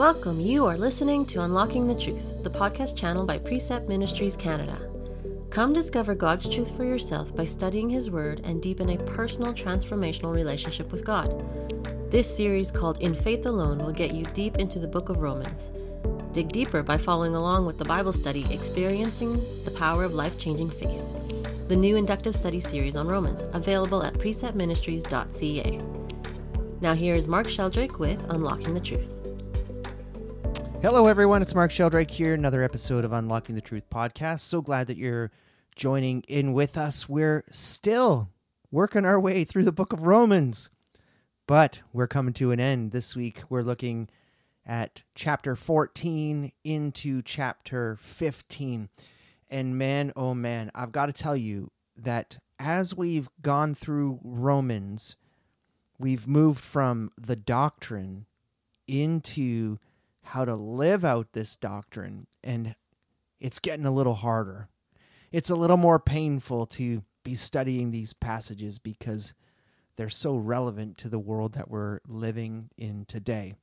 Welcome. You are listening to Unlocking the Truth, the podcast channel by Precept Ministries Canada. Come discover God's truth for yourself by studying His Word and deepen a personal transformational relationship with God. This series, called In Faith Alone, will get you deep into the book of Romans. Dig deeper by following along with the Bible study, Experiencing the Power of Life Changing Faith, the new inductive study series on Romans, available at preceptministries.ca. Now, here is Mark Sheldrake with Unlocking the Truth. Hello, everyone. It's Mark Sheldrake here. Another episode of Unlocking the Truth podcast. So glad that you're joining in with us. We're still working our way through the book of Romans, but we're coming to an end. This week, we're looking at chapter 14 into chapter 15. And man, oh man, I've got to tell you that as we've gone through Romans, we've moved from the doctrine into how to live out this doctrine, and it's getting a little harder. It's a little more painful to be studying these passages because they're so relevant to the world that we're living in today.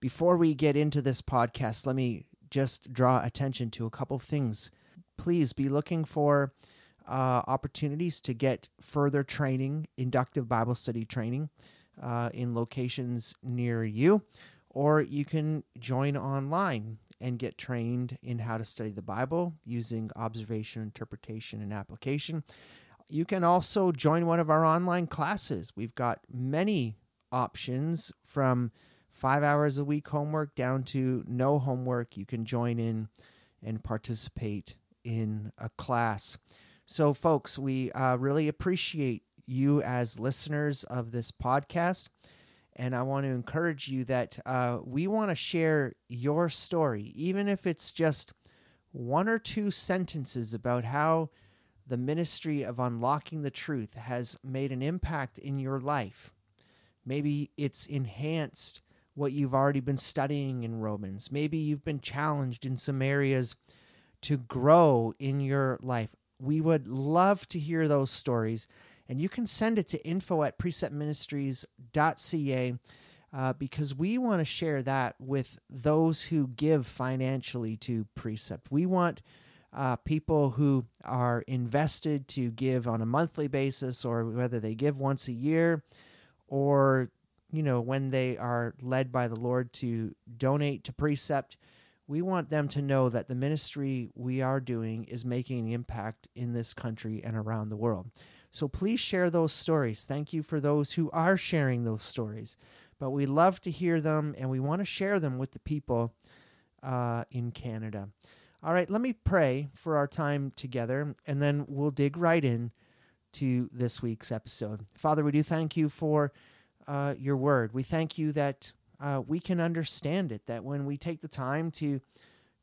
Before we get into this podcast, let me just draw attention to a couple things. Please be looking for uh, opportunities to get further training, inductive Bible study training, uh, in locations near you or you can join online and get trained in how to study the Bible using observation, interpretation, and application. You can also join one of our online classes. We've got many options from five hours a week homework down to no homework. You can join in and participate in a class. So, folks, we uh, really appreciate you as listeners of this podcast. And I want to encourage you that uh, we want to share your story, even if it's just one or two sentences about how the ministry of unlocking the truth has made an impact in your life. Maybe it's enhanced what you've already been studying in Romans. Maybe you've been challenged in some areas to grow in your life. We would love to hear those stories and you can send it to info at preceptministries.ca uh, because we want to share that with those who give financially to Precept. We want uh, people who are invested to give on a monthly basis or whether they give once a year or you know when they are led by the lord to donate to precept we want them to know that the ministry we are doing is making an impact in this country and around the world so please share those stories. Thank you for those who are sharing those stories. But we love to hear them and we want to share them with the people uh, in Canada. All right, let me pray for our time together and then we'll dig right in to this week's episode. Father, we do thank you for uh, your word. We thank you that uh, we can understand it, that when we take the time to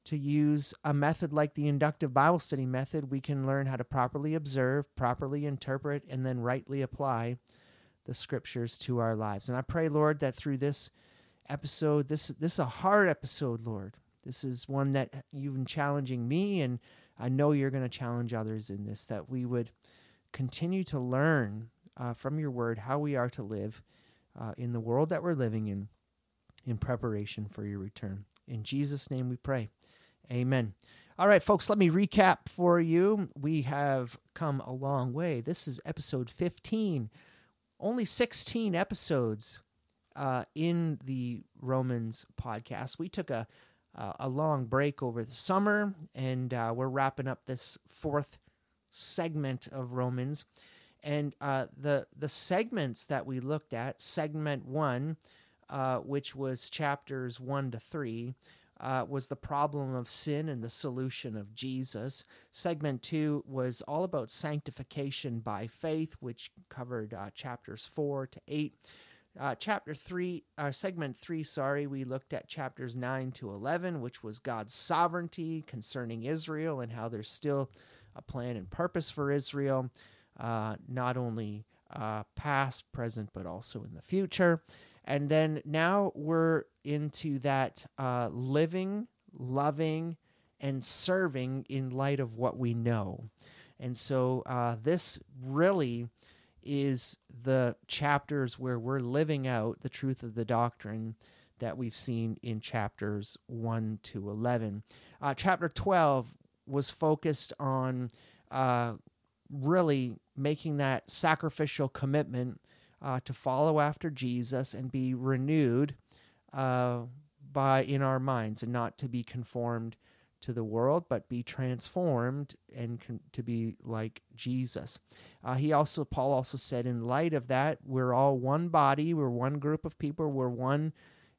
to use a method like the inductive Bible study method, we can learn how to properly observe, properly interpret, and then rightly apply the scriptures to our lives. And I pray, Lord, that through this episode, this this is a hard episode, Lord. This is one that you've been challenging me, and I know you're going to challenge others in this. That we would continue to learn uh, from your word how we are to live uh, in the world that we're living in, in preparation for your return. In Jesus' name, we pray. Amen. All right, folks, let me recap for you. We have come a long way. This is episode 15, only 16 episodes uh, in the Romans podcast. We took a, uh, a long break over the summer, and uh, we're wrapping up this fourth segment of Romans. And uh, the the segments that we looked at, segment one, uh, which was chapters one to three, uh, was the problem of sin and the solution of Jesus. Segment two was all about sanctification by faith, which covered uh, chapters four to eight. Uh, chapter three, uh, segment three, sorry, we looked at chapters nine to 11, which was God's sovereignty concerning Israel and how there's still a plan and purpose for Israel, uh, not only uh, past, present, but also in the future. And then now we're into that uh, living, loving, and serving in light of what we know. And so uh, this really is the chapters where we're living out the truth of the doctrine that we've seen in chapters 1 to 11. Uh, chapter 12 was focused on uh, really making that sacrificial commitment uh, to follow after Jesus and be renewed uh, by in our minds and not to be conformed to the world, but be transformed and con- to be like Jesus. Uh, he also, Paul also said, in light of that, we're all one body, we're one group of people, we're one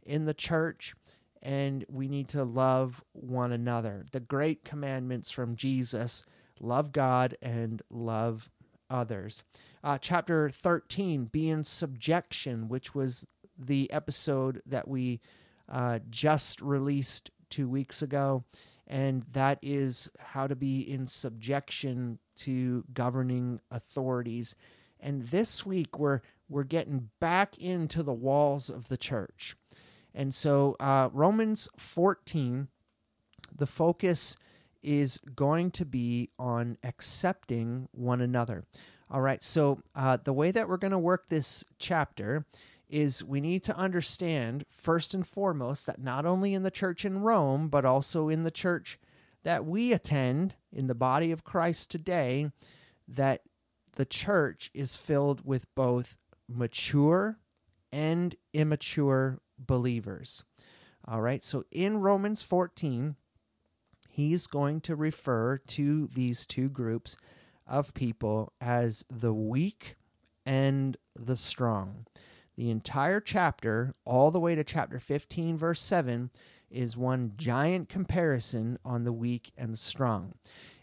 in the church, and we need to love one another. The great commandments from Jesus love God and love others. Uh, chapter 13, be in subjection, which was the episode that we uh, just released two weeks ago. And that is how to be in subjection to governing authorities. And this week, we're, we're getting back into the walls of the church. And so, uh, Romans 14, the focus is going to be on accepting one another. All right, so uh, the way that we're going to work this chapter is we need to understand, first and foremost, that not only in the church in Rome, but also in the church that we attend in the body of Christ today, that the church is filled with both mature and immature believers. All right, so in Romans 14, he's going to refer to these two groups of people as the weak and the strong. The entire chapter, all the way to chapter 15, verse 7, is one giant comparison on the weak and the strong.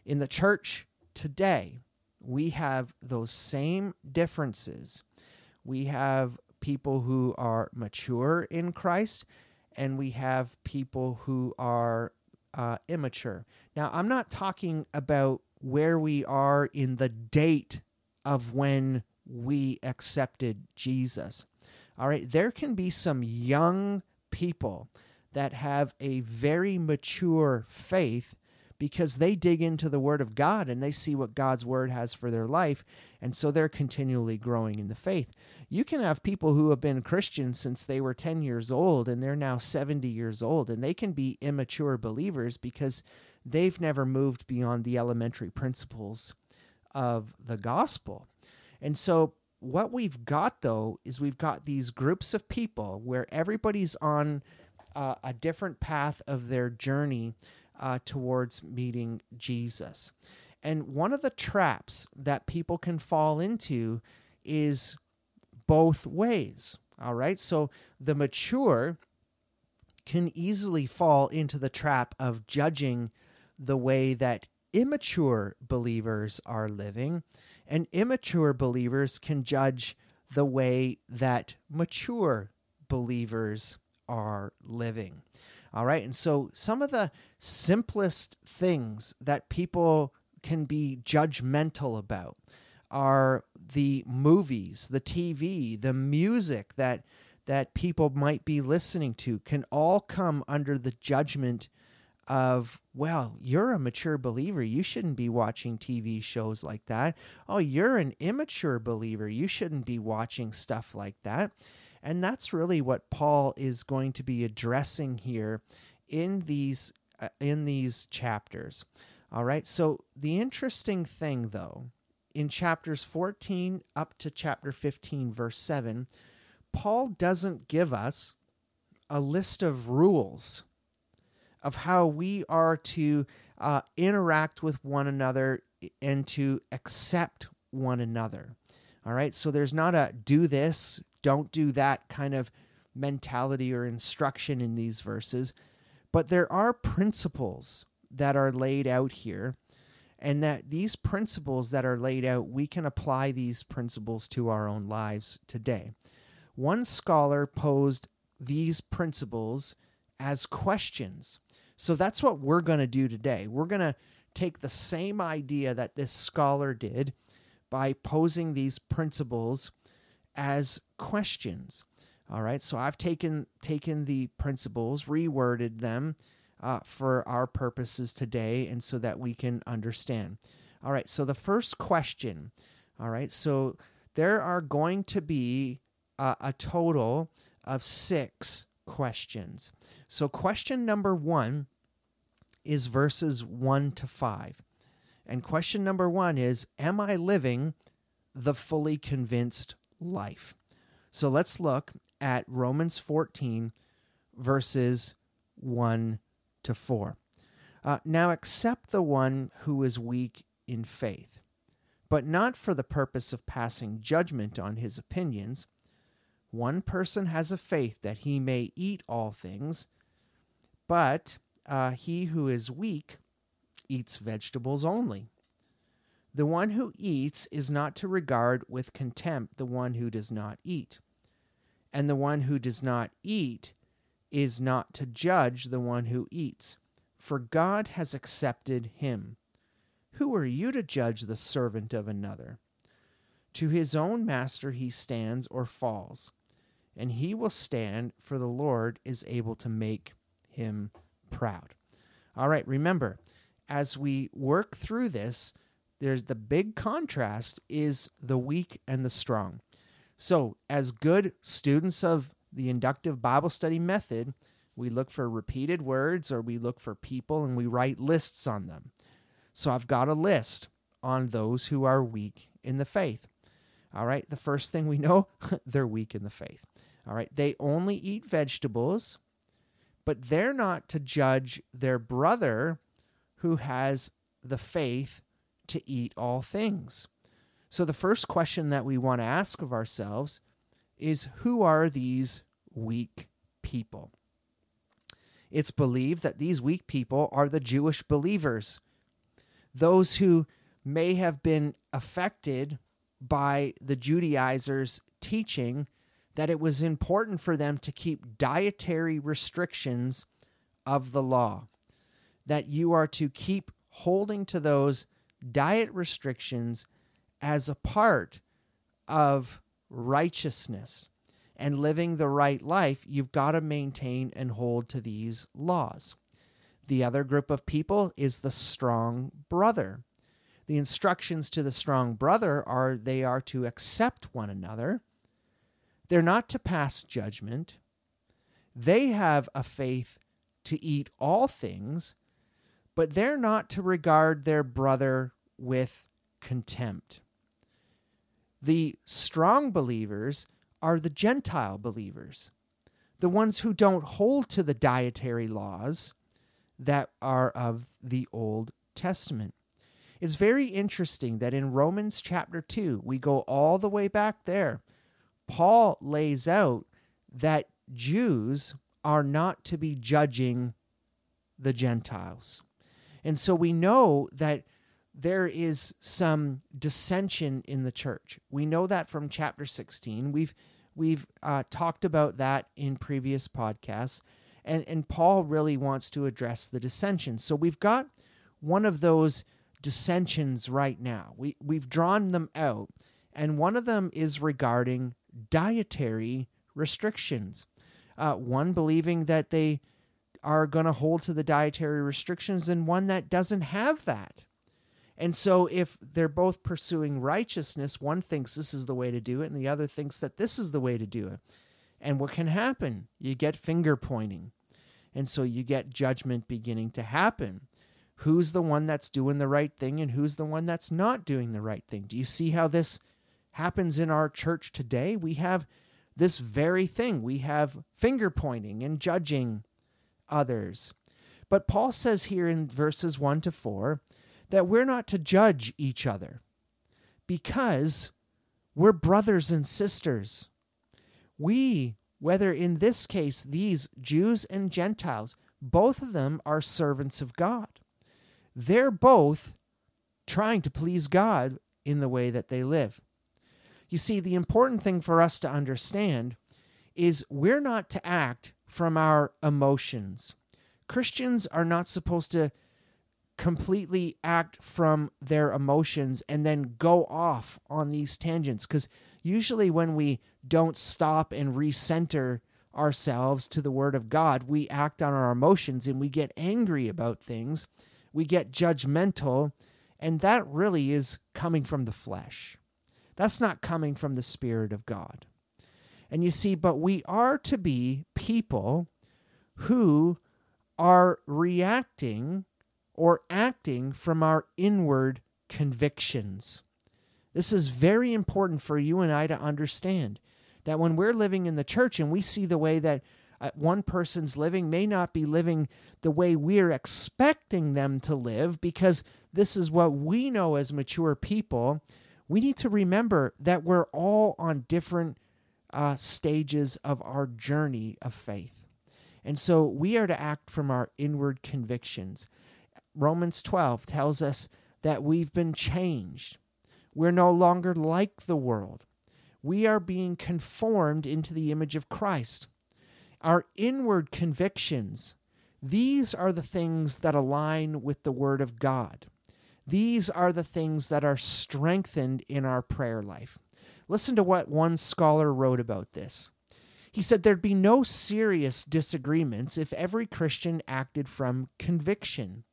In the church today, we have those same differences. We have people who are mature in Christ, and we have people who are uh, immature. Now, I'm not talking about where we are in the date of when we accepted Jesus. All right, there can be some young people that have a very mature faith because they dig into the Word of God and they see what God's Word has for their life. And so they're continually growing in the faith. You can have people who have been Christians since they were 10 years old and they're now 70 years old, and they can be immature believers because they've never moved beyond the elementary principles of the gospel. And so, what we've got though is we've got these groups of people where everybody's on uh, a different path of their journey uh, towards meeting Jesus. And one of the traps that people can fall into is both ways. All right. So the mature can easily fall into the trap of judging the way that immature believers are living, and immature believers can judge the way that mature believers are living. All right. And so some of the simplest things that people can be judgmental about are the movies, the TV, the music that that people might be listening to can all come under the judgment of well you're a mature believer you shouldn't be watching tv shows like that. Oh you're an immature believer you shouldn't be watching stuff like that. And that's really what paul is going to be addressing here in these uh, in these chapters. All right so the interesting thing though in chapters 14 up to chapter 15 verse 7 paul doesn't give us a list of rules of how we are to uh, interact with one another and to accept one another. All right. So there's not a do this, don't do that kind of mentality or instruction in these verses, but there are principles that are laid out here. And that these principles that are laid out, we can apply these principles to our own lives today. One scholar posed these principles as questions so that's what we're going to do today. We're going to take the same idea that this scholar did by posing these principles as questions. All right, so I've taken taken the principles, reworded them uh, for our purposes today, and so that we can understand. All right, so the first question. All right, so there are going to be uh, a total of six questions. So, question number one is verses 1 to 5. And question number one is Am I living the fully convinced life? So, let's look at Romans 14, verses 1 to 4. Uh, now, accept the one who is weak in faith, but not for the purpose of passing judgment on his opinions one person has a faith that he may eat all things, but uh, he who is weak eats vegetables only. The one who eats is not to regard with contempt the one who does not eat, and the one who does not eat is not to judge the one who eats, for God has accepted him. Who are you to judge the servant of another? To his own master he stands or falls and he will stand, for the Lord is able to make him proud. All right, remember, as we work through this, there's the big contrast is the weak and the strong. So, as good students of the inductive Bible study method, we look for repeated words or we look for people and we write lists on them. So, I've got a list on those who are weak in the faith. All right, the first thing we know, they're weak in the faith. All right, they only eat vegetables, but they're not to judge their brother who has the faith to eat all things. So the first question that we want to ask of ourselves is who are these weak people? It's believed that these weak people are the Jewish believers, those who may have been affected by the Judaizers' teaching that it was important for them to keep dietary restrictions of the law, that you are to keep holding to those diet restrictions as a part of righteousness and living the right life, you've got to maintain and hold to these laws. The other group of people is the strong brother. The instructions to the strong brother are they are to accept one another they're not to pass judgment. They have a faith to eat all things, but they're not to regard their brother with contempt. The strong believers are the Gentile believers, the ones who don't hold to the dietary laws that are of the Old Testament. It's very interesting that in Romans chapter 2, we go all the way back there Paul lays out that Jews are not to be judging the Gentiles. And so we know that there is some dissension in the church. We know that from chapter 16. We've we've uh, talked about that in previous podcasts, and and Paul really wants to address the dissension. So we've got one of those dissensions right now. We we've drawn them out, and one of them is regarding dietary restrictions. Uh, one believing that they are going to hold to the dietary restrictions, and one that doesn't have that. And so, if they're both pursuing righteousness, one thinks this is the way to do it, and the other thinks that this is the way to do it. And what can happen? You get finger pointing. And so, you get judgment beginning to happen. Who's the one that's doing the right thing, and who's the one that's not doing the right thing? Do you see how this happens in our church today. We have this very thing. We have finger pointing and judging others. But Paul says here in verses 1 to 4 that we're not to judge each other because we're brothers and sisters. We, whether in this case these Jews and Gentiles, both of them are servants of God. They're both trying to please God in the way that they live. You see, the important thing for us to understand is we're not to act from our emotions. Christians are not supposed to completely act from their emotions and then go off on these tangents because usually when we don't stop and recenter ourselves to the word of God, we act on our emotions and we get angry about things. We get judgmental, and that really is coming from the flesh. That's not coming from the Spirit of God. And you see, but we are to be people who are reacting or acting from our inward convictions. This is very important for you and I to understand that when we're living in the church and we see the way that uh, one person's living may not be living the way we're expecting them to live because this is what we know as mature people, we need to remember that we're all on different uh, stages of our journey of faith. And so we are to act from our inward convictions. Romans 12 tells us that we've been changed. We're no longer like the world. We are being conformed into the image of Christ. Our inward convictions, these are the things that align with the Word of God. These are the things that are strengthened in our prayer life. Listen to what one scholar wrote about this. He said there'd be no serious disagreements if every Christian acted from conviction.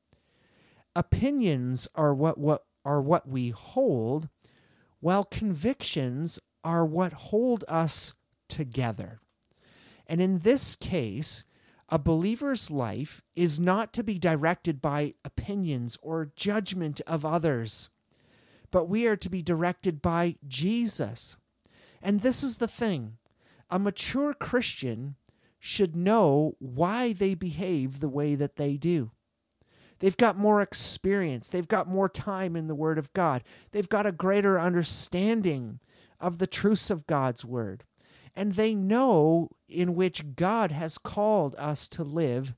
Opinions are what, what are what we hold, while convictions are what hold us together. And in this case, a believer's life is not to be directed by opinions or judgment of others, but we are to be directed by Jesus. And this is the thing a mature Christian should know why they behave the way that they do. They've got more experience. They've got more time in the Word of God. They've got a greater understanding of the truths of God's Word. And they know in which God has called us to live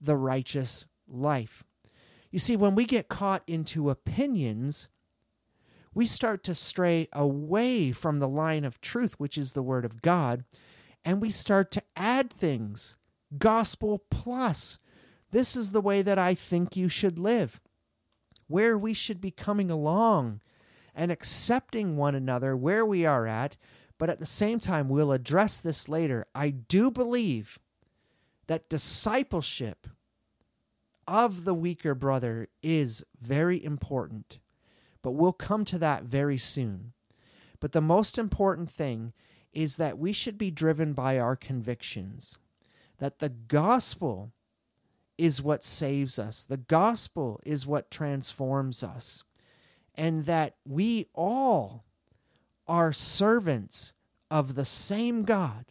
the righteous life. You see, when we get caught into opinions, we start to stray away from the line of truth, which is the Word of God, and we start to add things. Gospel plus. This is the way that I think you should live. Where we should be coming along and accepting one another where we are at, but at the same time, we'll address this later. I do believe that discipleship of the weaker brother is very important but we'll come to that very soon. But the most important thing is that we should be driven by our convictions, that the gospel is what saves us, the gospel is what transforms us, and that we all are servants of the same God,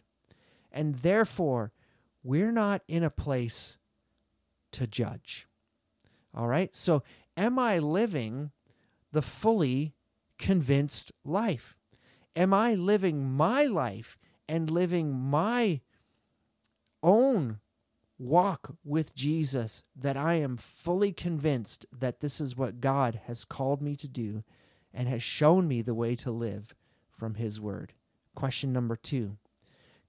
and therefore we're not in a place to judge. All right? So, am I living the fully convinced life? Am I living my life and living my own walk with Jesus that I am fully convinced that this is what God has called me to do and has shown me the way to live from His Word? Question number two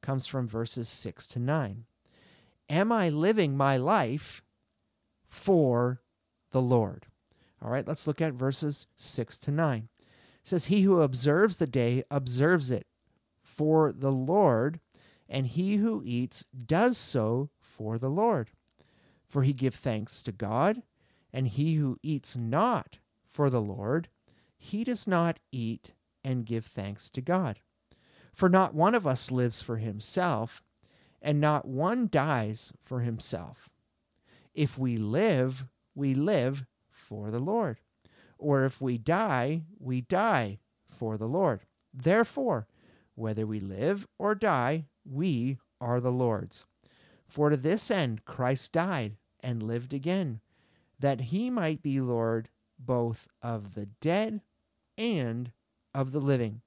comes from verses 6 to 9. Am I living my life for the Lord? All right, let's look at verses 6 to 9. It says, He who observes the day observes it for the Lord, and he who eats does so for the Lord. For he give thanks to God, and he who eats not for the Lord, he does not eat and give thanks to God. For not one of us lives for himself, and not one dies for himself. If we live, we live for the Lord. Or if we die, we die for the Lord. Therefore, whether we live or die, we are the Lord's. For to this end Christ died and lived again, that he might be Lord both of the dead and of the living.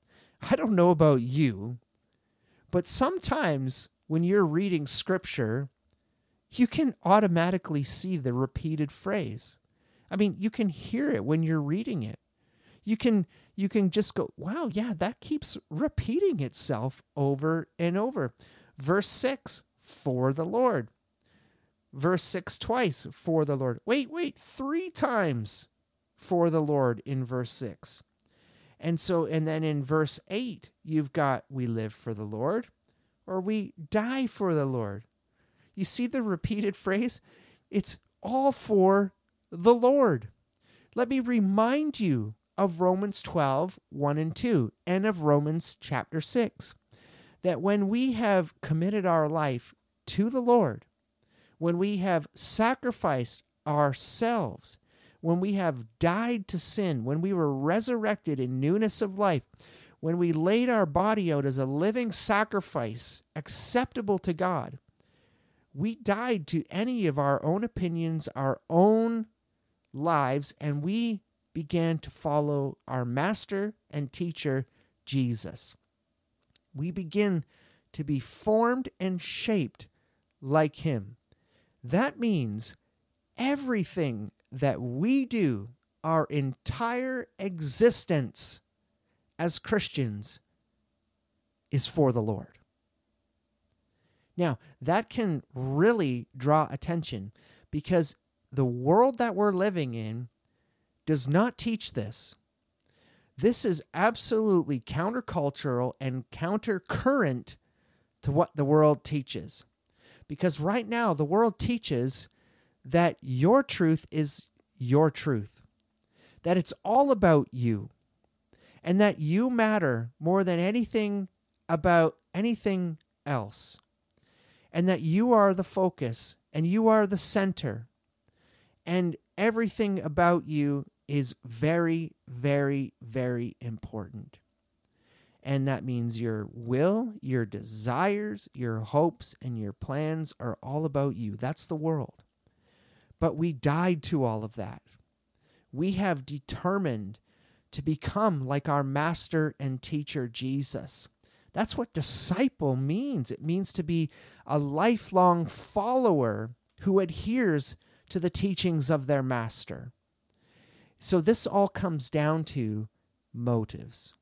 I don't know about you, but sometimes when you're reading scripture, you can automatically see the repeated phrase. I mean, you can hear it when you're reading it. You can you can just go, "Wow, yeah, that keeps repeating itself over and over." Verse 6, for the Lord. Verse 6 twice, for the Lord. Wait, wait, 3 times for the Lord in verse 6. And so and then in verse 8, you've got we live for the Lord or we die for the Lord. You see the repeated phrase? It's all for the Lord. Let me remind you of Romans 12, 1 and 2, and of Romans chapter 6. that when we have committed our life to the Lord, when we have sacrificed ourselves, when we have died to sin, when we were resurrected in newness of life, when we laid our body out as a living sacrifice acceptable to God, we died to any of our own opinions, our own lives, and we began to follow our master and teacher, Jesus. We begin to be formed and shaped like him. That means everything that we do, our entire existence as Christians, is for the Lord. Now, that can really draw attention because the world that we're living in does not teach this. This is absolutely countercultural and countercurrent to what the world teaches. Because right now, the world teaches that your truth is your truth, that it's all about you, and that you matter more than anything about anything else, and that you are the focus and you are the center, and everything about you is very, very, very important. And that means your will, your desires, your hopes, and your plans are all about you. That's the world. But we died to all of that. We have determined to become like our master and teacher, Jesus. That's what disciple means. It means to be a lifelong follower who adheres to the teachings of their master. So this all comes down to motives.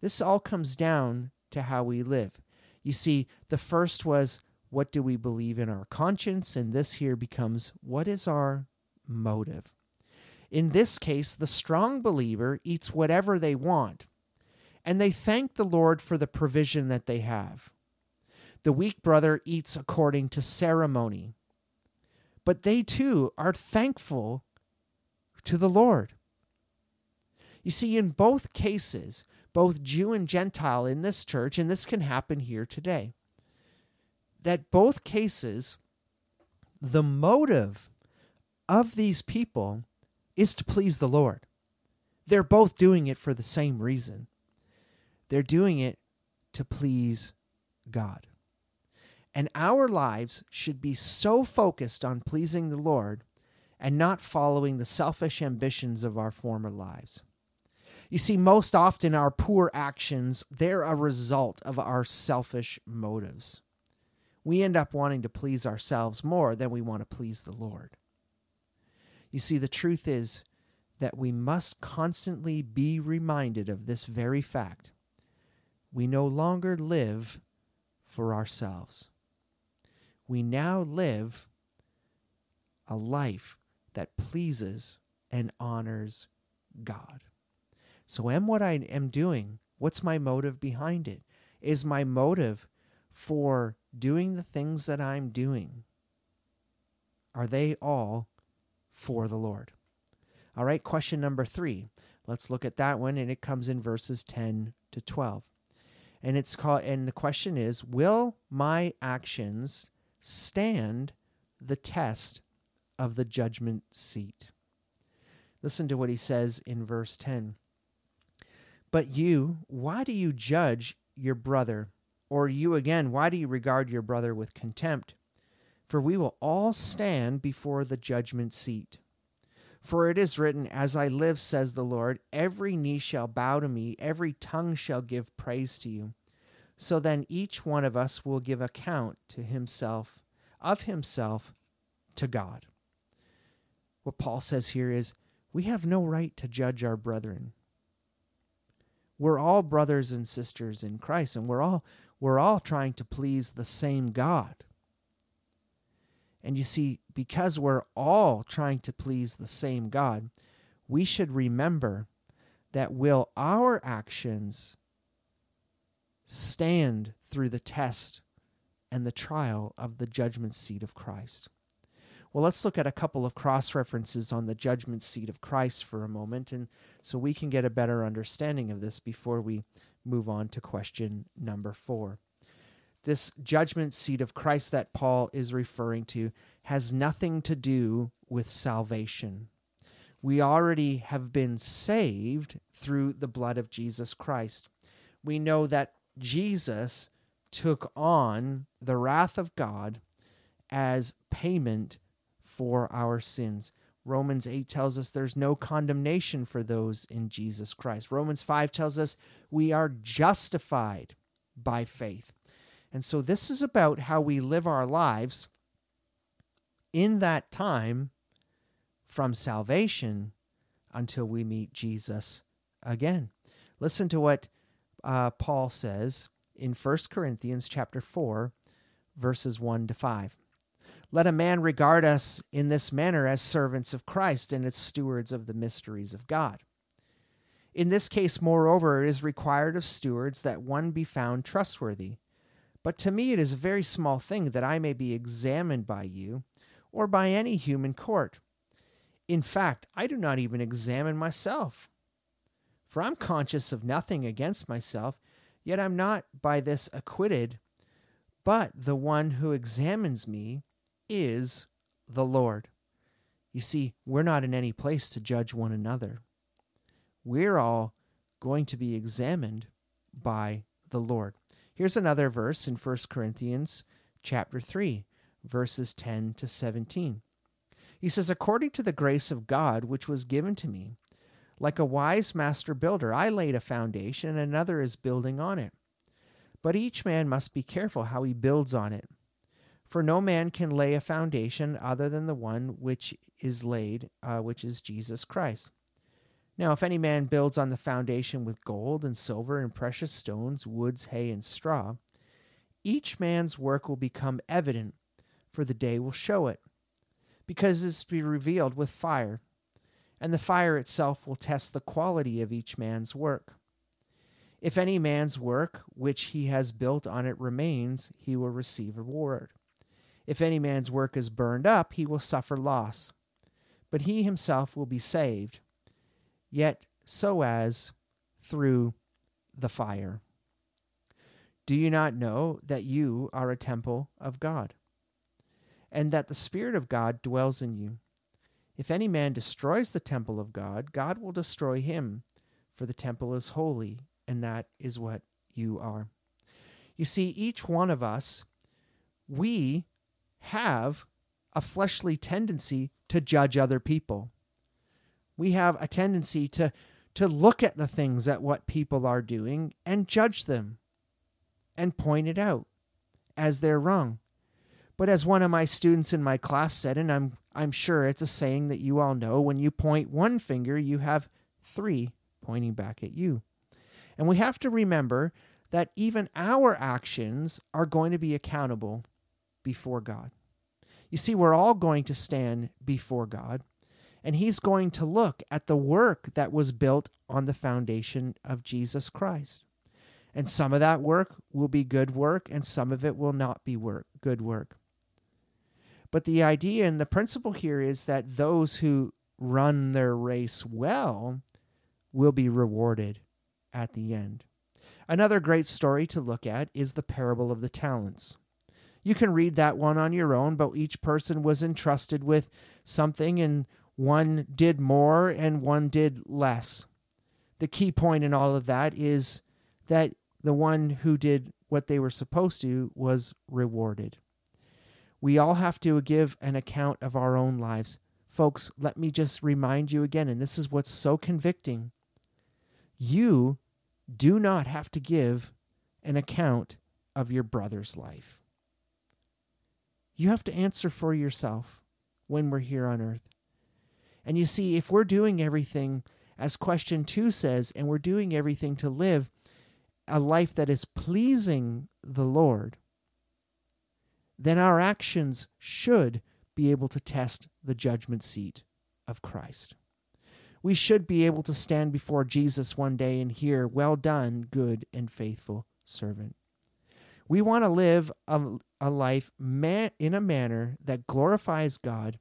This all comes down to how we live. You see, the first was what do we believe in our conscience? And this here becomes what is our motive? In this case, the strong believer eats whatever they want, and they thank the Lord for the provision that they have. The weak brother eats according to ceremony, but they too are thankful to the Lord. You see, in both cases, both Jew and Gentile in this church, and this can happen here today, that both cases, the motive of these people is to please the Lord. They're both doing it for the same reason. They're doing it to please God. And our lives should be so focused on pleasing the Lord and not following the selfish ambitions of our former lives. You see, most often our poor actions, they're a result of our selfish motives. We end up wanting to please ourselves more than we want to please the Lord. You see, the truth is that we must constantly be reminded of this very fact. We no longer live for ourselves. We now live a life that pleases and honors God. So, am what I am doing? What's my motive behind it? Is my motive for doing the things that I'm doing? Are they all for the Lord? All right, question number three. Let's look at that one, and it comes in verses 10 to 12. And it's called, and the question is, will my actions stand the test of the judgment seat. Listen to what he says in verse 10. But you, why do you judge your brother? Or you again, why do you regard your brother with contempt? For we will all stand before the judgment seat. For it is written, As I live, says the Lord, every knee shall bow to me, every tongue shall give praise to you. So then each one of us will give account to himself, of himself, to God what Paul says here is we have no right to judge our brethren. We're all brothers and sisters in Christ, and we're all we're all trying to please the same God. And you see, because we're all trying to please the same God, we should remember that will our actions stand through the test and the trial of the judgment seat of Christ. Well, let's look at a couple of cross references on the judgment seat of Christ for a moment, and so we can get a better understanding of this before we move on to question number four. This judgment seat of Christ that Paul is referring to has nothing to do with salvation. We already have been saved through the blood of Jesus Christ. We know that Jesus took on the wrath of God as payment for our sins. Romans 8 tells us there's no condemnation for those in Jesus Christ. Romans 5 tells us we are justified by faith. And so this is about how we live our lives in that time from salvation until we meet Jesus again. Listen to what uh, Paul says in 1 Corinthians chapter 4 verses 1 to 5. Let a man regard us in this manner as servants of Christ and as stewards of the mysteries of God. In this case, moreover, it is required of stewards that one be found trustworthy. But to me it is a very small thing that I may be examined by you, or by any human court. In fact, I do not even examine myself. For I'm conscious of nothing against myself, yet I'm not by this acquitted, but the one who examines me is the Lord. You see, we're not in any place to judge one another. We're all going to be examined by the Lord. Here's another verse in 1 Corinthians chapter 3, verses 10 to 17. He says, According to the grace of God which was given to me, like a wise master builder, I laid a foundation, and another is building on it. But each man must be careful how he builds on it. For no man can lay a foundation other than the one which is laid, uh, which is Jesus Christ. Now, if any man builds on the foundation with gold and silver and precious stones, woods, hay, and straw, each man's work will become evident, for the day will show it, because it is to be revealed with fire, and the fire itself will test the quality of each man's work. If any man's work which he has built on it remains, he will receive reward. If any man's work is burned up, he will suffer loss, but he himself will be saved, yet so as through the fire. Do you not know that you are a temple of God, and that the Spirit of God dwells in you? If any man destroys the temple of God, God will destroy him, for the temple is holy, and that is what you are. You see, each one of us, we have a fleshly tendency to judge other people. We have a tendency to, to look at the things at what people are doing and judge them and point it out as they're wrong. But as one of my students in my class said, and I'm I'm sure it's a saying that you all know, when you point one finger, you have three pointing back at you. And we have to remember that even our actions are going to be accountable before God. You see, we're all going to stand before God, and He's going to look at the work that was built on the foundation of Jesus Christ. And some of that work will be good work, and some of it will not be work, good work. But the idea and the principle here is that those who run their race well will be rewarded at the end. Another great story to look at is the parable of the talents. You can read that one on your own, but each person was entrusted with something, and one did more and one did less. The key point in all of that is that the one who did what they were supposed to was rewarded. We all have to give an account of our own lives. Folks, let me just remind you again, and this is what's so convicting. You do not have to give an account of your brother's life. You have to answer for yourself when we're here on earth. And you see, if we're doing everything, as question two says, and we're doing everything to live a life that is pleasing the Lord, then our actions should be able to test the judgment seat of Christ. We should be able to stand before Jesus one day and hear, Well done, good and faithful servant. We want to live a, a life man, in a manner that glorifies God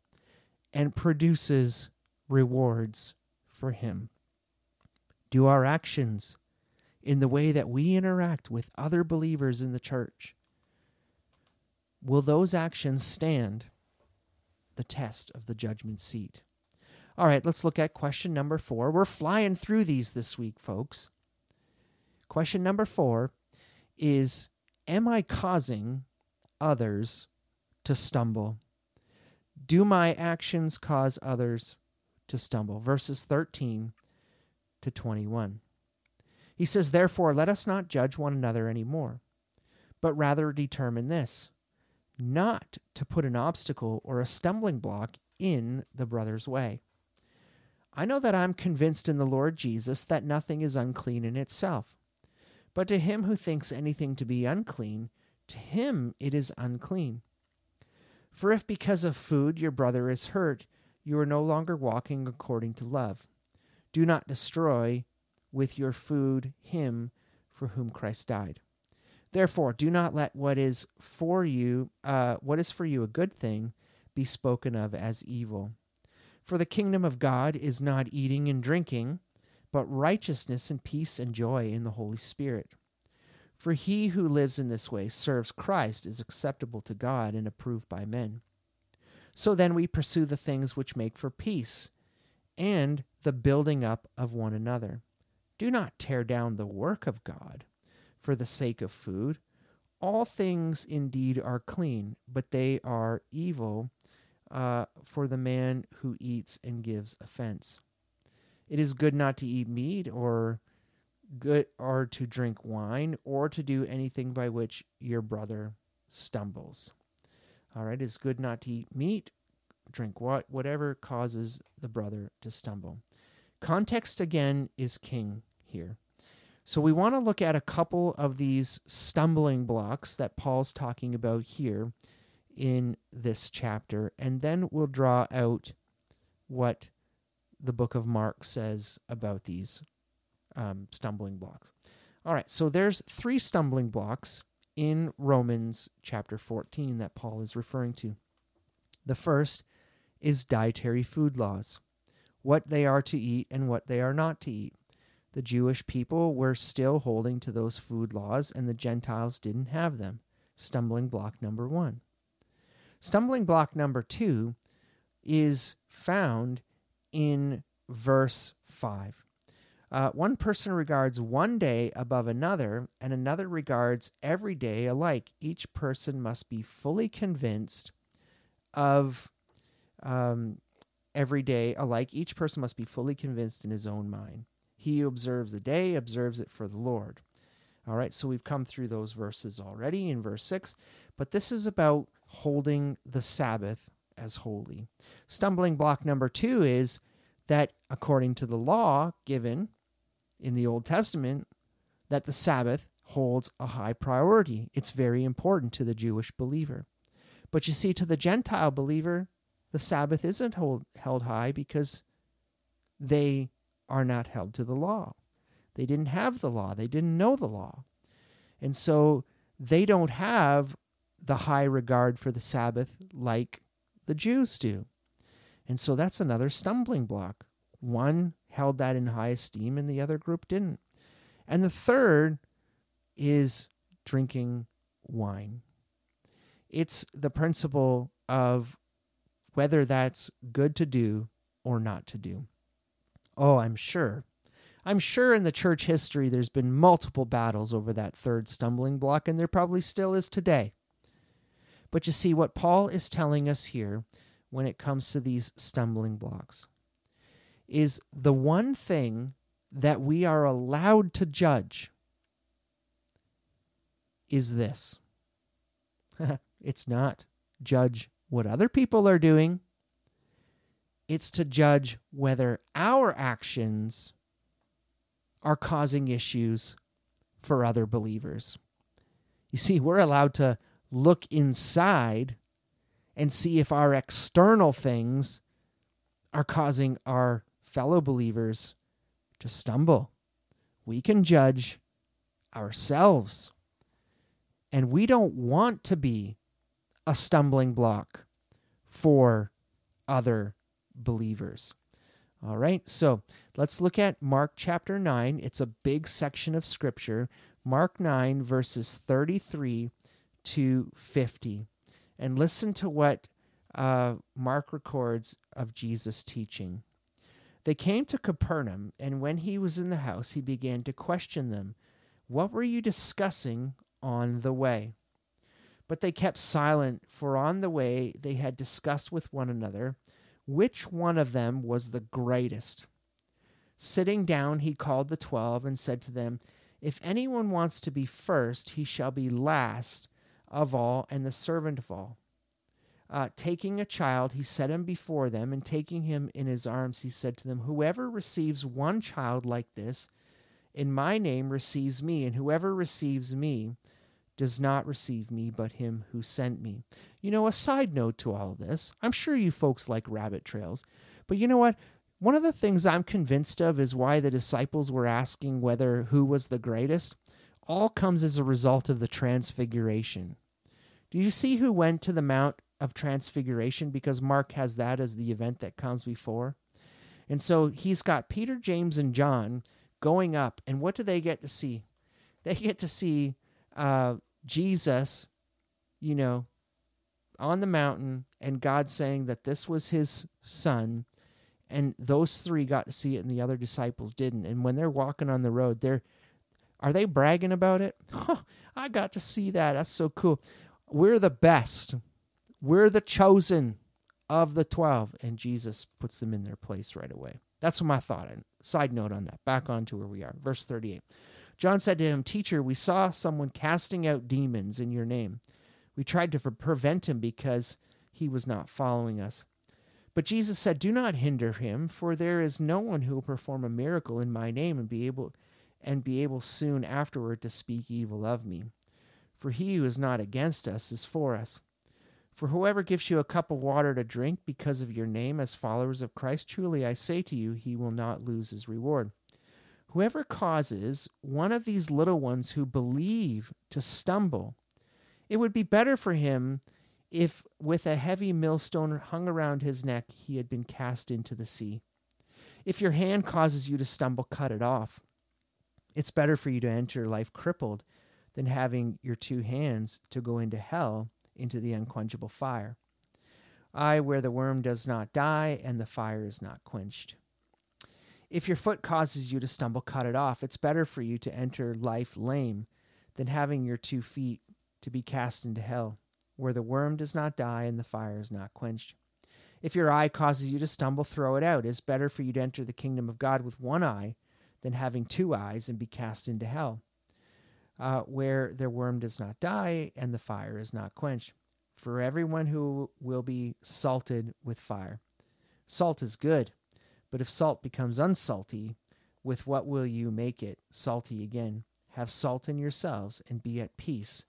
and produces rewards for Him. Do our actions in the way that we interact with other believers in the church will those actions stand the test of the judgment seat? All right, let's look at question number four. We're flying through these this week, folks. Question number four is Am I causing others to stumble? Do my actions cause others to stumble? Verses 13 to 21. He says, Therefore, let us not judge one another any more, but rather determine this not to put an obstacle or a stumbling block in the brother's way. I know that I'm convinced in the Lord Jesus that nothing is unclean in itself. But to him who thinks anything to be unclean, to him it is unclean. For if because of food your brother is hurt, you are no longer walking according to love. Do not destroy with your food him for whom Christ died. Therefore, do not let what is for you, uh, what is for you a good thing, be spoken of as evil. For the kingdom of God is not eating and drinking, but righteousness and peace and joy in the Holy Spirit. For he who lives in this way serves Christ is acceptable to God and approved by men. So then we pursue the things which make for peace and the building up of one another. Do not tear down the work of God for the sake of food. All things indeed are clean, but they are evil uh, for the man who eats and gives offense. It is good not to eat meat or good or to drink wine or to do anything by which your brother stumbles. All right, it's good not to eat meat, drink what whatever causes the brother to stumble. Context again is king here. So we want to look at a couple of these stumbling blocks that Paul's talking about here in this chapter, and then we'll draw out what the book of Mark says about these um, stumbling blocks. All right, so there's three stumbling blocks in Romans chapter 14 that Paul is referring to. The first is dietary food laws, what they are to eat and what they are not to eat. The Jewish people were still holding to those food laws, and the Gentiles didn't have them. Stumbling block number one. Stumbling block number two is found in verse 5. Uh, one person regards one day above another, and another regards every day alike. Each person must be fully convinced of um, every day alike. Each person must be fully convinced in his own mind. He who observes the day observes it for the Lord. All right, so we've come through those verses already in verse 6, but this is about holding the Sabbath as holy. Stumbling block number two is that according to the law given in the Old Testament, that the Sabbath holds a high priority. It's very important to the Jewish believer. But you see, to the Gentile believer, the Sabbath isn't hold, held high because they are not held to the law. They didn't have the law, they didn't know the law. And so they don't have the high regard for the Sabbath like the Jews do. And so that's another stumbling block. One held that in high esteem and the other group didn't. And the third is drinking wine. It's the principle of whether that's good to do or not to do. Oh, I'm sure. I'm sure in the church history there's been multiple battles over that third stumbling block, and there probably still is today. But you see, what Paul is telling us here when it comes to these stumbling blocks is the one thing that we are allowed to judge is this it's not judge what other people are doing, it's to judge whether our actions are causing issues for other believers. You see, we're allowed to look inside and see if our external things are causing our fellow believers to stumble. We can judge ourselves. And we don't want to be a stumbling block for other believers. All right, so let's look at Mark chapter 9. It's a big section of scripture. Mark 9, verses 33 to 50. And listen to what uh, Mark records of Jesus' teaching. They came to Capernaum, and when he was in the house, he began to question them. What were you discussing on the way? But they kept silent, for on the way they had discussed with one another which one of them was the greatest. Sitting down, he called the twelve and said to them, If anyone wants to be first, he shall be last of all and the servant of all. Uh, taking a child, he set him before them, and taking him in his arms, he said to them, Whoever receives one child like this in my name receives me, and whoever receives me does not receive me, but him who sent me. You know, a side note to all of this, I'm sure you folks like rabbit trails, but you know what? One of the things I'm convinced of is why the disciples were asking whether who was the greatest all comes as a result of the transfiguration. Do you see who went to the Mount of Transfiguration? Because Mark has that as the event that comes before. And so he's got Peter, James, and John going up. And what do they get to see? They get to see uh, Jesus, you know, on the mountain and God saying that this was his son. And those three got to see it and the other disciples didn't. And when they're walking on the road, they're are they bragging about it? I got to see that. That's so cool. We're the best. We're the chosen of the 12. And Jesus puts them in their place right away. That's my thought. And side note on that. Back on to where we are. Verse 38. John said to him, Teacher, we saw someone casting out demons in your name. We tried to prevent him because he was not following us. But Jesus said, Do not hinder him, for there is no one who will perform a miracle in my name and be able and be able soon afterward to speak evil of me. For he who is not against us is for us. For whoever gives you a cup of water to drink because of your name as followers of Christ, truly I say to you, he will not lose his reward. Whoever causes one of these little ones who believe to stumble, it would be better for him if with a heavy millstone hung around his neck he had been cast into the sea. If your hand causes you to stumble, cut it off. It's better for you to enter life crippled than having your two hands to go into hell into the unquenchable fire. I, where the worm does not die and the fire is not quenched. If your foot causes you to stumble, cut it off. It's better for you to enter life lame than having your two feet to be cast into hell, where the worm does not die and the fire is not quenched. If your eye causes you to stumble, throw it out. It's better for you to enter the kingdom of God with one eye than having two eyes and be cast into hell uh, where their worm does not die and the fire is not quenched. For everyone who will be salted with fire. Salt is good, but if salt becomes unsalty, with what will you make it salty again? Have salt in yourselves and be at peace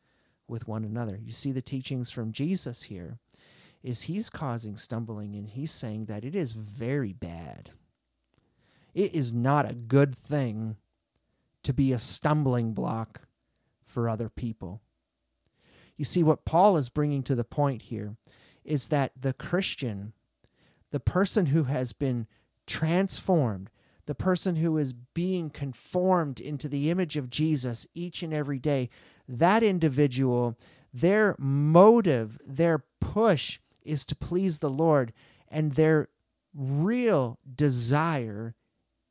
with one another. You see the teachings from Jesus here is he's causing stumbling and he's saying that it is very bad. It is not a good thing to be a stumbling block for other people. You see, what Paul is bringing to the point here is that the Christian, the person who has been transformed, the person who is being conformed into the image of Jesus each and every day, that individual, their motive, their push is to please the Lord, and their real desire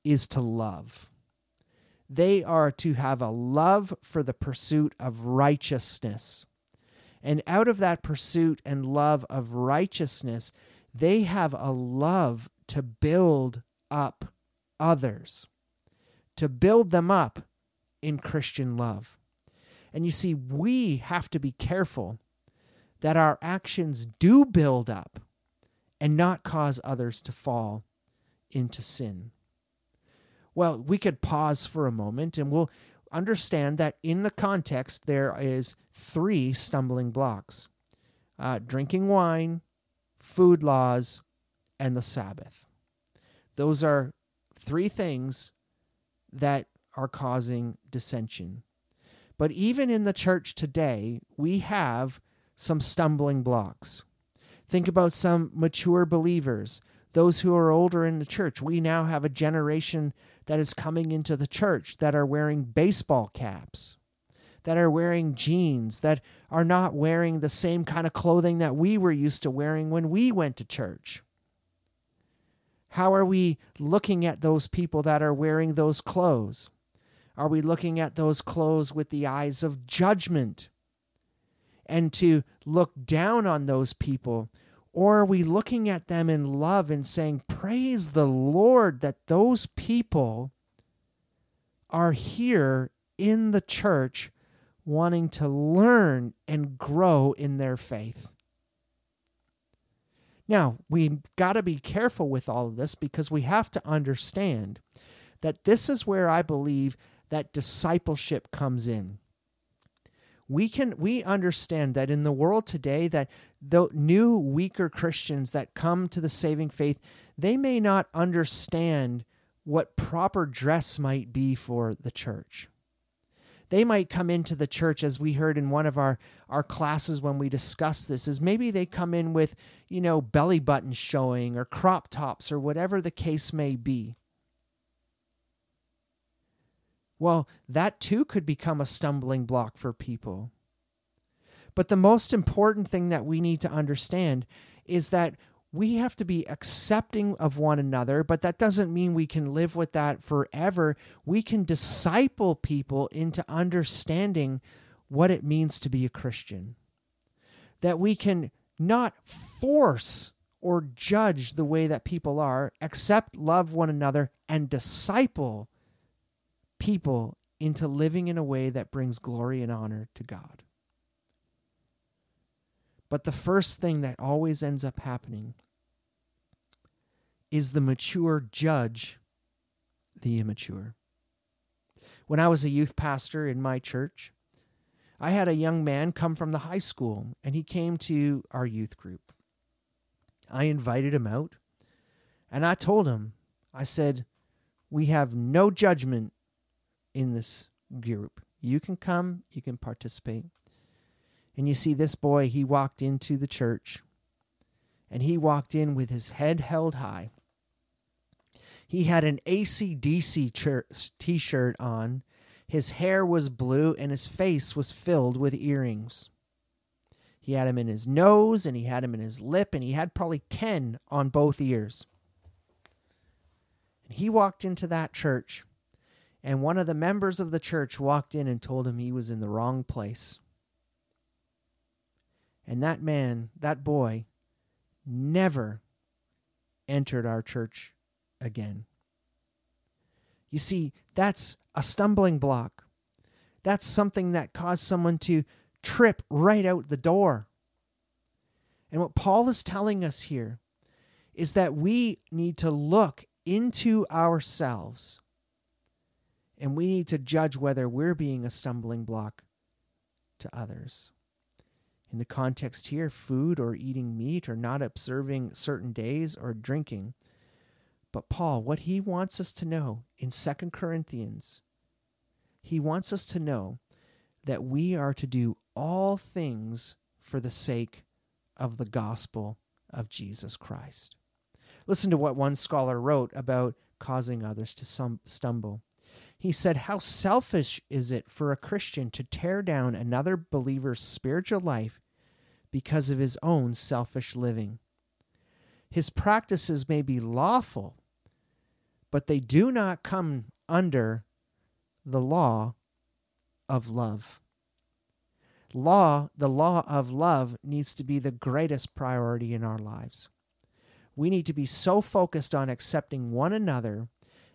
is to love. They are to have a love for the pursuit of righteousness. And out of that pursuit and love of righteousness, they have a love to build up others, to build them up in Christian love. And you see, we have to be careful that our actions do build up and not cause others to fall into sin. Well, we could pause for a moment and we'll understand that in the context there is three stumbling blocks uh, drinking wine, food laws, and the Sabbath. Those are three things that are causing dissension. But even in the church today, we have some stumbling blocks. Think about some mature believers, those who are older in the church. We now have a generation that is coming into the church that are wearing baseball caps, that are wearing jeans, that are not wearing the same kind of clothing that we were used to wearing when we went to church? How are we looking at those people that are wearing those clothes? Are we looking at those clothes with the eyes of judgment and to look down on those people? Or are we looking at them in love and saying, Praise the Lord that those people are here in the church wanting to learn and grow in their faith? Now, we've got to be careful with all of this because we have to understand that this is where I believe that discipleship comes in. We can we understand that in the world today that the new weaker Christians that come to the saving faith, they may not understand what proper dress might be for the church. They might come into the church as we heard in one of our our classes when we discussed this is maybe they come in with, you know, belly buttons showing or crop tops or whatever the case may be. Well, that too could become a stumbling block for people. But the most important thing that we need to understand is that we have to be accepting of one another, but that doesn't mean we can live with that forever. We can disciple people into understanding what it means to be a Christian. That we can not force or judge the way that people are, accept, love one another, and disciple people into living in a way that brings glory and honor to God. But the first thing that always ends up happening is the mature judge the immature. When I was a youth pastor in my church, I had a young man come from the high school and he came to our youth group. I invited him out and I told him, I said, We have no judgment in this group. You can come, you can participate. And you see, this boy, he walked into the church and he walked in with his head held high he had an ACDC t shirt on. His hair was blue and his face was filled with earrings. He had him in his nose and he had him in his lip and he had probably 10 on both ears. And he walked into that church and one of the members of the church walked in and told him he was in the wrong place. And that man, that boy, never entered our church again. You see, that's a stumbling block. That's something that caused someone to trip right out the door. And what Paul is telling us here is that we need to look into ourselves and we need to judge whether we're being a stumbling block to others. In the context here, food or eating meat or not observing certain days or drinking but Paul, what he wants us to know in Second Corinthians, he wants us to know that we are to do all things for the sake of the gospel of Jesus Christ. Listen to what one scholar wrote about causing others to stumble. He said, How selfish is it for a Christian to tear down another believer's spiritual life because of his own selfish living? His practices may be lawful but they do not come under the law of love. Law, the law of love needs to be the greatest priority in our lives. We need to be so focused on accepting one another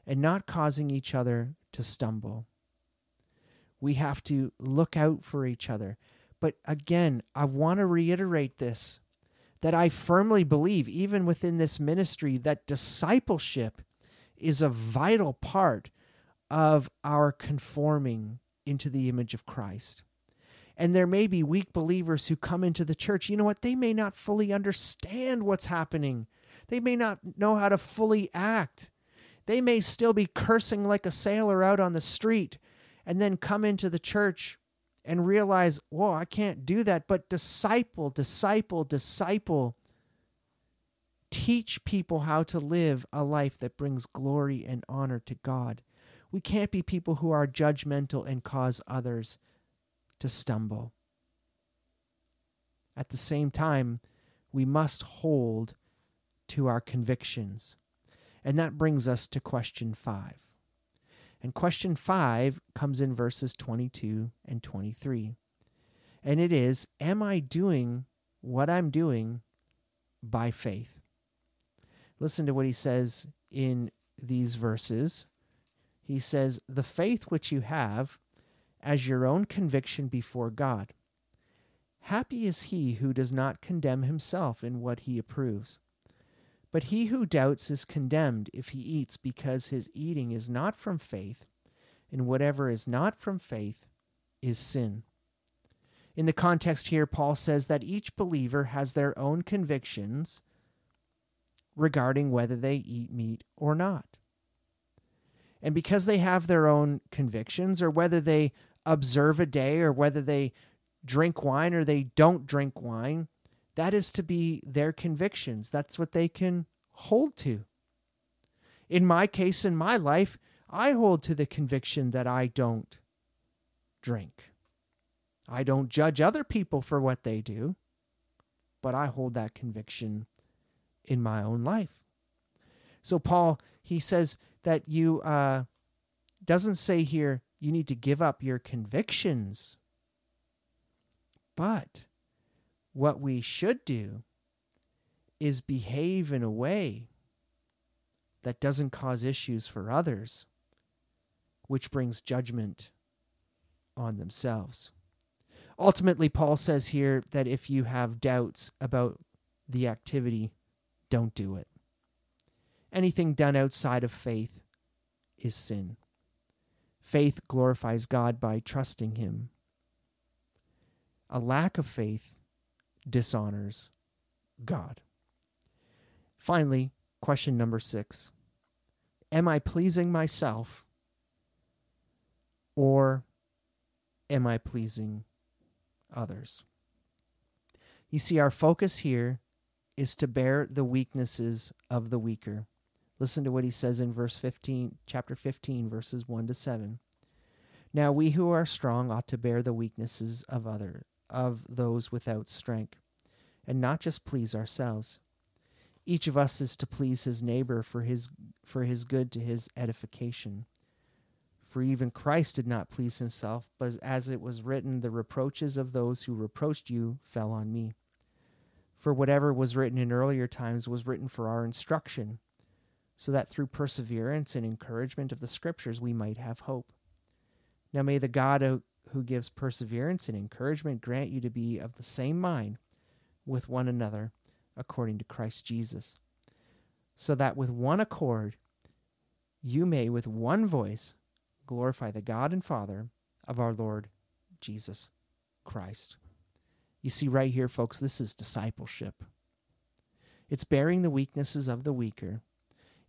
and not causing each other to stumble. We have to look out for each other. But again, I want to reiterate this that I firmly believe, even within this ministry, that discipleship is a vital part of our conforming into the image of Christ. And there may be weak believers who come into the church. You know what? They may not fully understand what's happening. They may not know how to fully act. They may still be cursing like a sailor out on the street and then come into the church and realize, whoa, I can't do that. But disciple, disciple, disciple teach people how to live a life that brings glory and honor to God. We can't be people who are judgmental and cause others to stumble. At the same time, we must hold to our convictions. And that brings us to question five. And question five comes in verses 22 and 23. And it is Am I doing what I'm doing by faith? Listen to what he says in these verses. He says, The faith which you have as your own conviction before God. Happy is he who does not condemn himself in what he approves. But he who doubts is condemned if he eats, because his eating is not from faith, and whatever is not from faith is sin. In the context here, Paul says that each believer has their own convictions regarding whether they eat meat or not. And because they have their own convictions, or whether they observe a day, or whether they drink wine or they don't drink wine, that is to be their convictions. That's what they can hold to. In my case, in my life, I hold to the conviction that I don't drink. I don't judge other people for what they do, but I hold that conviction in my own life. So Paul, he says that you uh, doesn't say here you need to give up your convictions, but what we should do is behave in a way that doesn't cause issues for others, which brings judgment on themselves. Ultimately, Paul says here that if you have doubts about the activity, don't do it. Anything done outside of faith is sin. Faith glorifies God by trusting Him. A lack of faith dishonors God. Finally, question number six Am I pleasing myself or am I pleasing others? You see, our focus here is to bear the weaknesses of the weaker. Listen to what he says in verse 15, chapter 15, verses 1 to 7. Now we who are strong ought to bear the weaknesses of other of those without strength, and not just please ourselves. Each of us is to please his neighbor for his for his good to his edification. For even Christ did not please himself, but as it was written, the reproaches of those who reproached you fell on me. For whatever was written in earlier times was written for our instruction, so that through perseverance and encouragement of the Scriptures we might have hope. Now may the God who gives perseverance and encouragement grant you to be of the same mind with one another according to Christ Jesus, so that with one accord you may with one voice glorify the God and Father of our Lord Jesus Christ. You see, right here, folks, this is discipleship. It's bearing the weaknesses of the weaker.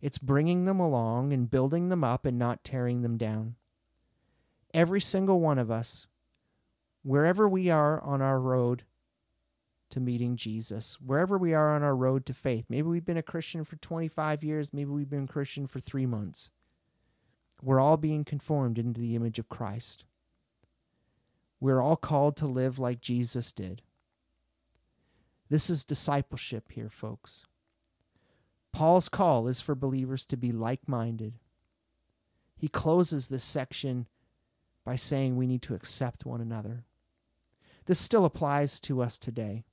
It's bringing them along and building them up and not tearing them down every single one of us, wherever we are on our road to meeting Jesus, wherever we are on our road to faith. Maybe we've been a Christian for 25 years, maybe we've been a Christian for three months. We're all being conformed into the image of Christ. We're all called to live like Jesus did. This is discipleship here, folks. Paul's call is for believers to be like minded. He closes this section by saying we need to accept one another. This still applies to us today.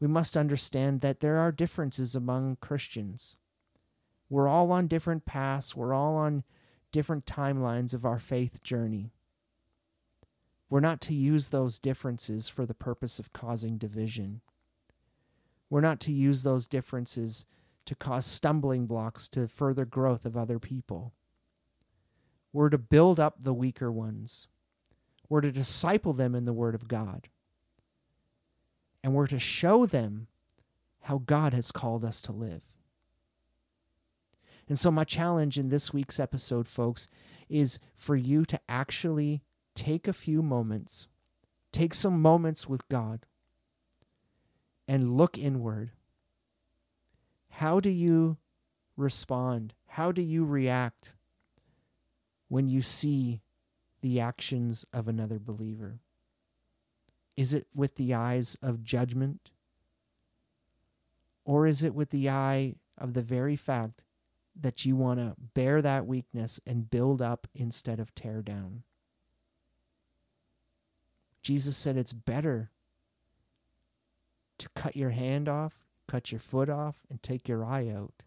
We must understand that there are differences among Christians. We're all on different paths, we're all on different timelines of our faith journey. We're not to use those differences for the purpose of causing division. We're not to use those differences to cause stumbling blocks to further growth of other people. We're to build up the weaker ones. We're to disciple them in the Word of God. And we're to show them how God has called us to live. And so, my challenge in this week's episode, folks, is for you to actually take a few moments, take some moments with God, and look inward. How do you respond? How do you react when you see the actions of another believer? Is it with the eyes of judgment? Or is it with the eye of the very fact that you want to bear that weakness and build up instead of tear down? Jesus said it's better to cut your hand off, cut your foot off, and take your eye out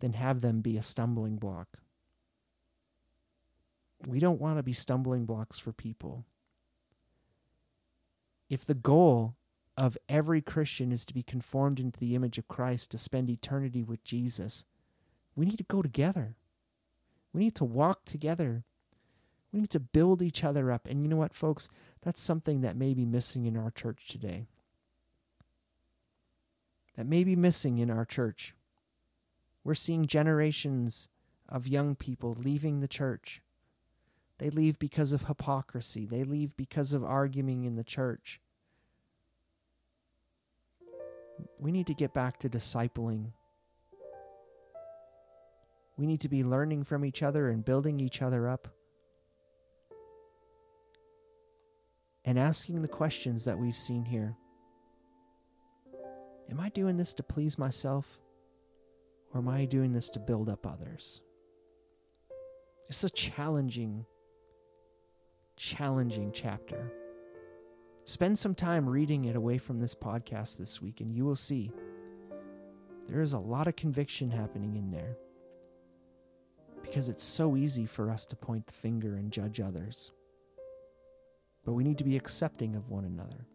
than have them be a stumbling block. We don't want to be stumbling blocks for people. If the goal of every Christian is to be conformed into the image of Christ, to spend eternity with Jesus, we need to go together. We need to walk together. We need to build each other up. And you know what, folks? That's something that may be missing in our church today. That may be missing in our church. We're seeing generations of young people leaving the church they leave because of hypocrisy. They leave because of arguing in the church. We need to get back to discipling. We need to be learning from each other and building each other up. And asking the questions that we've seen here Am I doing this to please myself? Or am I doing this to build up others? It's a challenging challenging chapter. Spend some time reading it away from this podcast this week, and you will see there is a lot of conviction happening in there because it's so easy for us to point the finger and judge others. But we need to be accepting of one another,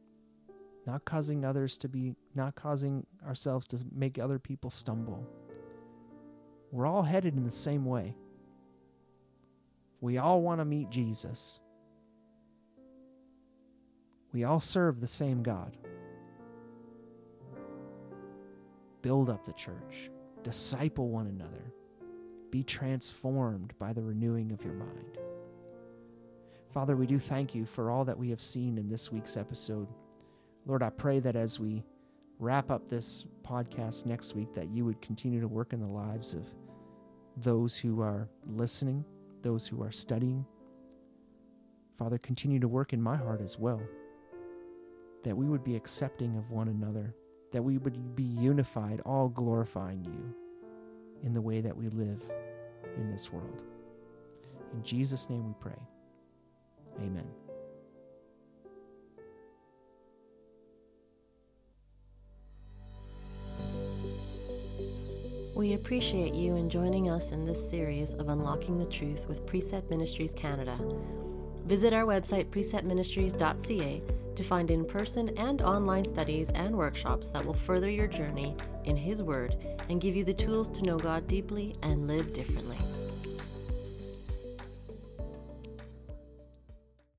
not causing others to be, not causing ourselves to make other people stumble. We're all headed in the same way. We all want to meet Jesus. We all serve the same God. Build up the church, disciple one another, be transformed by the renewing of your mind. Father, we do thank you for all that we have seen in this week's episode. Lord, I pray that as we wrap up this podcast next week, that you would continue to work in the lives of those who are listening, those who are studying. Father, continue to work in my heart as well that we would be accepting of one another, that we would be unified, all glorifying you in the way that we live in this world. In Jesus' name we pray. Amen. We appreciate you in joining us in this series of Unlocking the Truth with Precept Ministries Canada. Visit our website, preceptministries.ca, to find in person and online studies and workshops that will further your journey in His Word and give you the tools to know God deeply and live differently.